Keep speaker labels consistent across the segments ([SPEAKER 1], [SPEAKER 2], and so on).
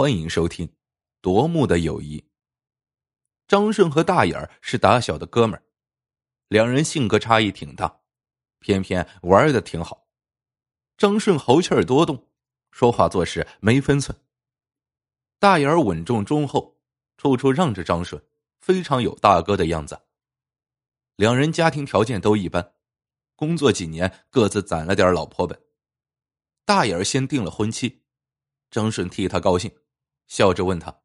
[SPEAKER 1] 欢迎收听《夺目的友谊》。张顺和大眼儿是打小的哥们儿，两人性格差异挺大，偏偏玩的挺好。张顺豪气儿多动，说话做事没分寸；大眼儿稳重忠厚，处处让着张顺，非常有大哥的样子。两人家庭条件都一般，工作几年各自攒了点老婆本。大眼儿先定了婚期。张顺替他高兴，笑着问他：“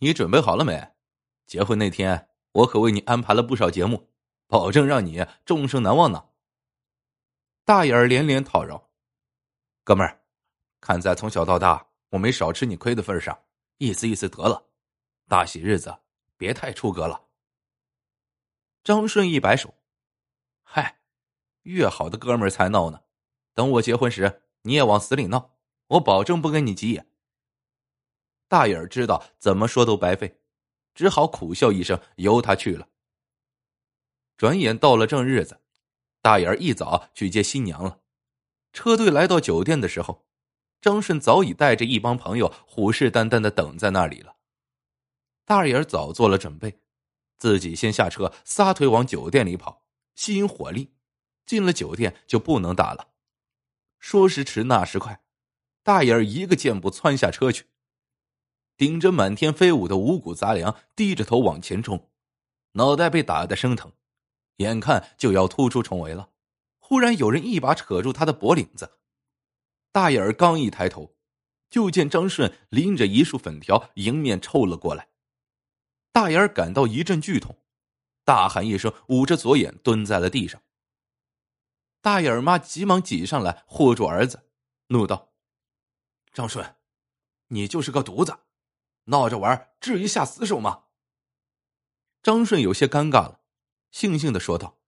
[SPEAKER 1] 你准备好了没？结婚那天，我可为你安排了不少节目，保证让你终生难忘呢。”大眼儿连连讨饶：“哥们儿，看在从小到大我没少吃你亏的份上，意思意思得了。大喜日子别太出格了。”张顺一摆手：“嗨，越好的哥们儿才闹呢。等我结婚时，你也往死里闹。”我保证不跟你急眼。大眼儿知道怎么说都白费，只好苦笑一声，由他去了。转眼到了正日子，大眼儿一早去接新娘了。车队来到酒店的时候，张顺早已带着一帮朋友虎视眈眈的等在那里了。大眼儿早做了准备，自己先下车，撒腿往酒店里跑，吸引火力。进了酒店就不能打了。说时迟，那时快。大眼儿一个箭步窜下车去，顶着满天飞舞的五谷杂粮，低着头往前冲，脑袋被打得生疼，眼看就要突出重围了。忽然有人一把扯住他的脖领子，大眼儿刚一抬头，就见张顺拎着一束粉条迎面抽了过来。大眼儿感到一阵剧痛，大喊一声，捂着左眼蹲在了地上。大眼儿妈急忙挤上来护住儿子，怒道。张顺，你就是个犊子，闹着玩，至于下死手吗？张顺有些尴尬了，悻悻的说道：“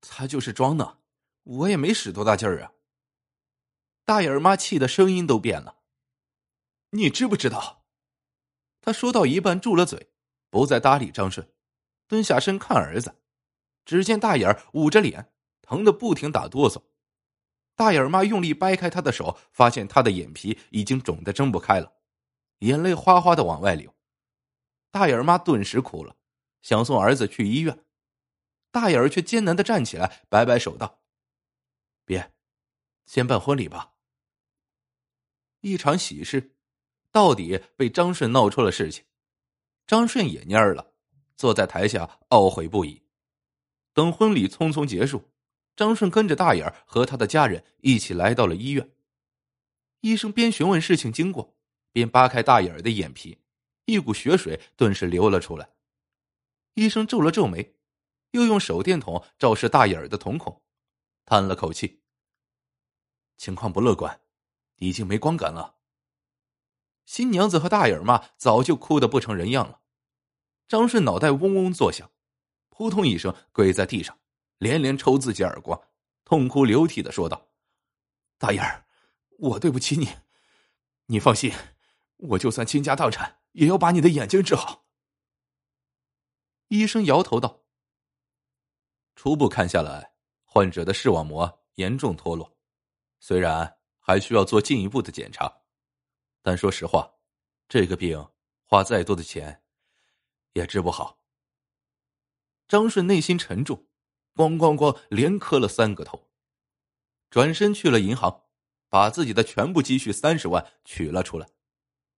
[SPEAKER 1] 他就是装的，我也没使多大劲儿啊。”大眼儿妈气的声音都变了。你知不知道？他说到一半住了嘴，不再搭理张顺，蹲下身看儿子。只见大眼捂着脸，疼得不停打哆嗦。大眼儿妈用力掰开他的手，发现他的眼皮已经肿得睁不开了，眼泪哗哗的往外流。大眼儿妈顿时哭了，想送儿子去医院，大眼儿却艰难的站起来，摆摆手道：“别，先办婚礼吧。”一场喜事，到底被张顺闹出了事情，张顺也蔫了，坐在台下懊悔不已。等婚礼匆匆结束。张顺跟着大眼儿和他的家人一起来到了医院。医生边询问事情经过，便扒开大眼儿的眼皮，一股血水顿时流了出来。医生皱了皱眉，又用手电筒照射大眼儿的瞳孔，叹了口气：“情况不乐观，已经没光感了。”新娘子和大眼儿妈早就哭得不成人样了。张顺脑袋嗡嗡作响，扑通一声跪在地上。连连抽自己耳光，痛哭流涕的说道：“大眼儿，我对不起你。你放心，我就算倾家荡产，也要把你的眼睛治好。”医生摇头道：“初步看下来，患者的视网膜严重脱落，虽然还需要做进一步的检查，但说实话，这个病花再多的钱也治不好。”张顺内心沉重。咣咣咣，连磕了三个头，转身去了银行，把自己的全部积蓄三十万取了出来，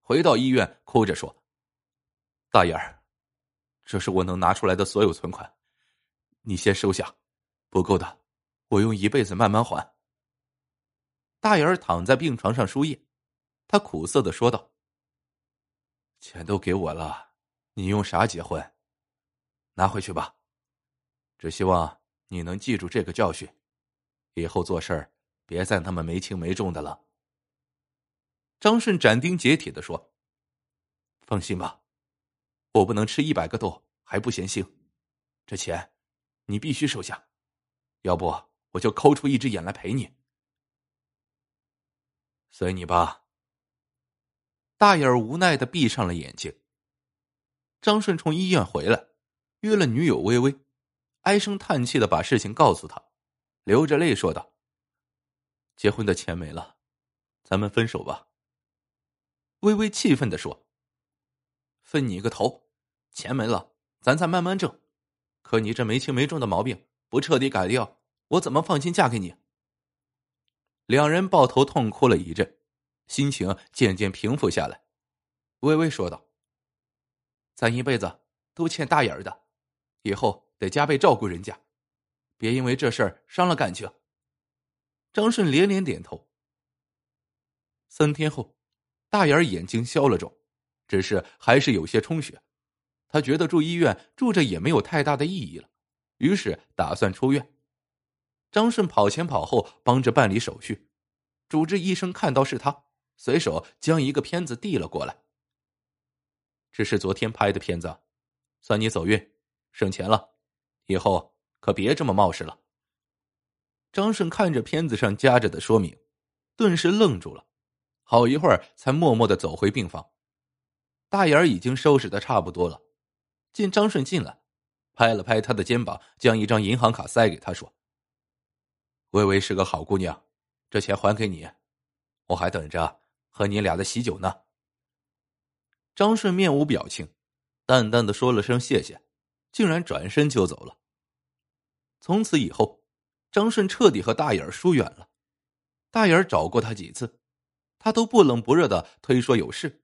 [SPEAKER 1] 回到医院，哭着说：“大眼儿，这是我能拿出来的所有存款，你先收下，不够的，我用一辈子慢慢还。”大眼儿躺在病床上输液，他苦涩的说道：“钱都给我了，你用啥结婚？拿回去吧，只希望。”你能记住这个教训，以后做事儿别再那么没轻没重的了。”张顺斩钉截铁的说，“放心吧，我不能吃一百个豆还不嫌腥，这钱你必须收下，要不我就抠出一只眼来赔你。”随你吧。大眼儿无奈的闭上了眼睛。张顺从医院回来，约了女友微微。唉声叹气的把事情告诉她，流着泪说道：“结婚的钱没了，咱们分手吧。”微微气愤的说：“分你个头！钱没了，咱再慢慢挣。可你这没轻没重的毛病不彻底改掉，我怎么放心嫁给你？”两人抱头痛哭了一阵，心情渐渐平复下来。微微说道：“咱一辈子都欠大眼儿的，以后得加倍照顾人家，别因为这事儿伤了感情。”张顺连连点头。三天后，大眼眼睛消了肿，只是还是有些充血。他觉得住医院住着也没有太大的意义了，于是打算出院。张顺跑前跑后帮着办理手续，主治医生看到是他，随手将一个片子递了过来。这是昨天拍的片子，算你走运，省钱了，以后可别这么冒失了。张顺看着片子上夹着的说明，顿时愣住了，好一会儿才默默的走回病房。大眼儿已经收拾的差不多了，见张顺进来，拍了拍他的肩膀，将一张银行卡塞给他，说：“微微是个好姑娘，这钱还给你，我还等着喝你俩的喜酒呢。”张顺面无表情，淡淡的说了声谢谢，竟然转身就走了。从此以后。张顺彻底和大眼儿疏远了，大眼儿找过他几次，他都不冷不热的推说有事，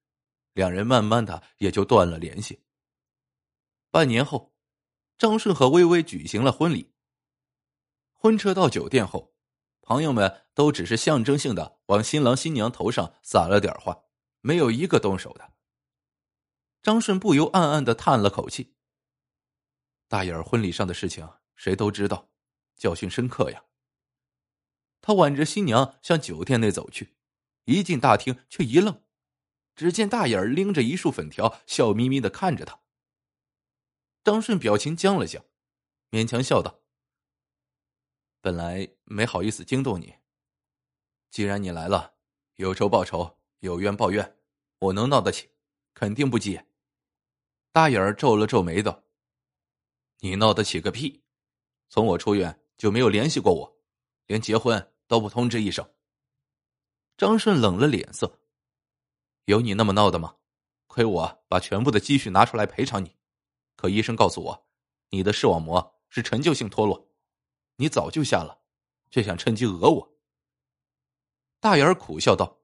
[SPEAKER 1] 两人慢慢的也就断了联系。半年后，张顺和微微举行了婚礼。婚车到酒店后，朋友们都只是象征性的往新郎新娘头上撒了点花，没有一个动手的。张顺不由暗暗的叹了口气。大眼儿婚礼上的事情，谁都知道。教训深刻呀！他挽着新娘向酒店内走去，一进大厅却一愣，只见大眼儿拎着一束粉条，笑眯眯的看着他。张顺表情僵了下，勉强笑道：“本来没好意思惊动你，既然你来了，有仇报仇，有冤报怨，我能闹得起，肯定不急。”大眼儿皱了皱眉道：“你闹得起个屁！从我出院。”就没有联系过我，连结婚都不通知一声。张顺冷了脸色：“有你那么闹的吗？亏我把全部的积蓄拿出来赔偿你，可医生告诉我，你的视网膜是陈旧性脱落，你早就瞎了，却想趁机讹我。”大眼儿苦笑道：“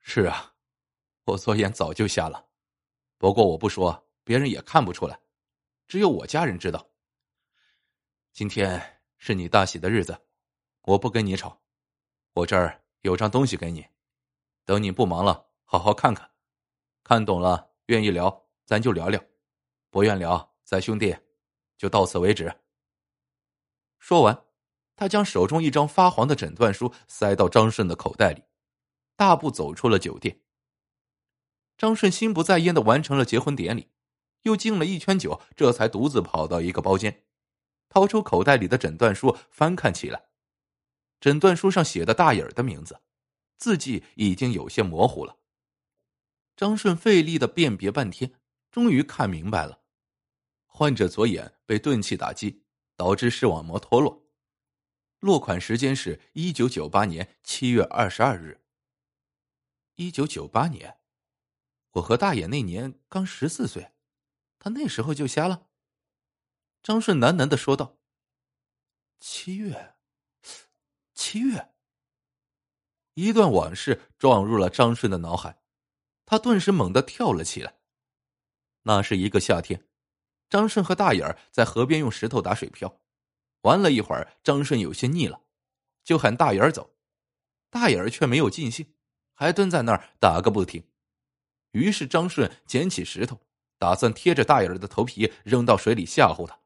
[SPEAKER 1] 是啊，我左眼早就瞎了，不过我不说，别人也看不出来，只有我家人知道。”今天是你大喜的日子，我不跟你吵。我这儿有张东西给你，等你不忙了，好好看看。看懂了，愿意聊，咱就聊聊；不愿聊，咱兄弟就到此为止。说完，他将手中一张发黄的诊断书塞到张顺的口袋里，大步走出了酒店。张顺心不在焉的完成了结婚典礼，又敬了一圈酒，这才独自跑到一个包间。掏出口袋里的诊断书，翻看起来。诊断书上写的大眼儿的名字，字迹已经有些模糊了。张顺费力的辨别半天，终于看明白了：患者左眼被钝器打击，导致视网膜脱落。落款时间是一九九八年七月二十二日。一九九八年，我和大眼那年刚十四岁，他那时候就瞎了。张顺喃喃的说道：“七月，七月。”一段往事撞入了张顺的脑海，他顿时猛地跳了起来。那是一个夏天，张顺和大眼儿在河边用石头打水漂，玩了一会儿，张顺有些腻了，就喊大眼儿走，大眼儿却没有尽兴，还蹲在那儿打个不停。于是张顺捡起石头，打算贴着大眼儿的头皮扔到水里吓唬他。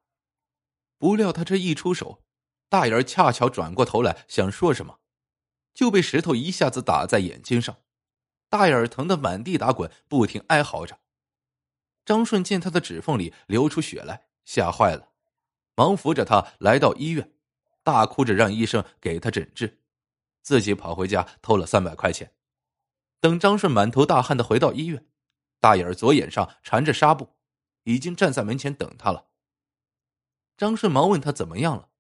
[SPEAKER 1] 不料他这一出手，大眼儿恰巧转过头来想说什么，就被石头一下子打在眼睛上，大眼儿疼得满地打滚，不停哀嚎着。张顺见他的指缝里流出血来，吓坏了，忙扶着他来到医院，大哭着让医生给他诊治，自己跑回家偷了三百块钱。等张顺满头大汗的回到医院，大眼儿左眼上缠着纱布，已经站在门前等他了。张顺忙问他怎么样了，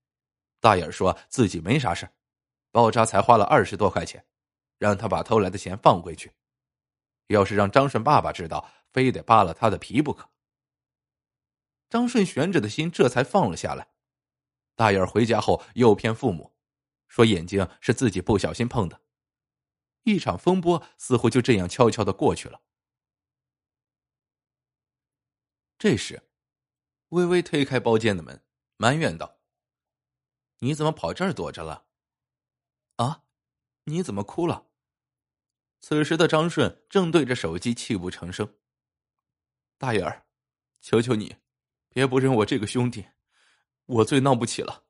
[SPEAKER 1] 大眼说自己没啥事包扎才花了二十多块钱，让他把偷来的钱放回去。要是让张顺爸爸知道，非得扒了他的皮不可。张顺悬着的心这才放了下来。大眼回家后诱骗父母，说眼睛是自己不小心碰的。一场风波似乎就这样悄悄的过去了。这时，微微推开包间的门，埋怨道：“你怎么跑这儿躲着了？啊，你怎么哭了？”此时的张顺正对着手机泣不成声。大眼儿，求求你，别不认我这个兄弟，我最闹不起了。